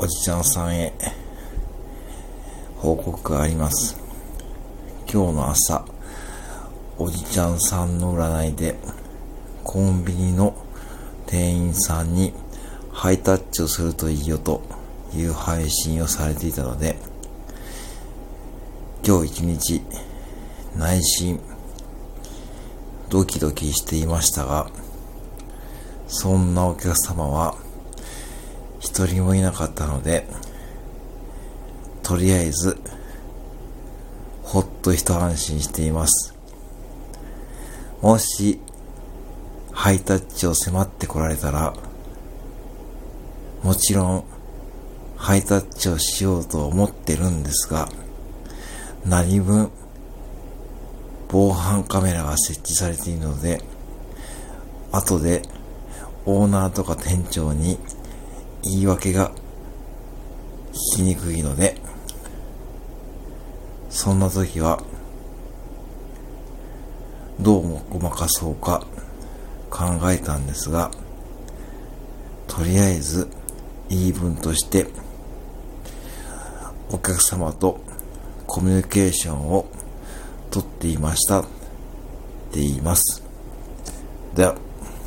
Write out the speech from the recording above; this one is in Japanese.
おじちゃんさんへ報告があります。今日の朝、おじちゃんさんの占いで、コンビニの店員さんにハイタッチをするといいよという配信をされていたので、今日一日内心ドキドキしていましたが、そんなお客様は一人もいなかったので、とりあえず、ほっと一安心しています。もし、ハイタッチを迫ってこられたら、もちろん、ハイタッチをしようと思ってるんですが、何分、防犯カメラが設置されているので、後で、オーナーとか店長に言い訳が聞きにくいので、そんな時は、どうもごまかそうか考えたんですが、とりあえず言い分として、お客様とコミュニケーションをとっていましたって言います。では、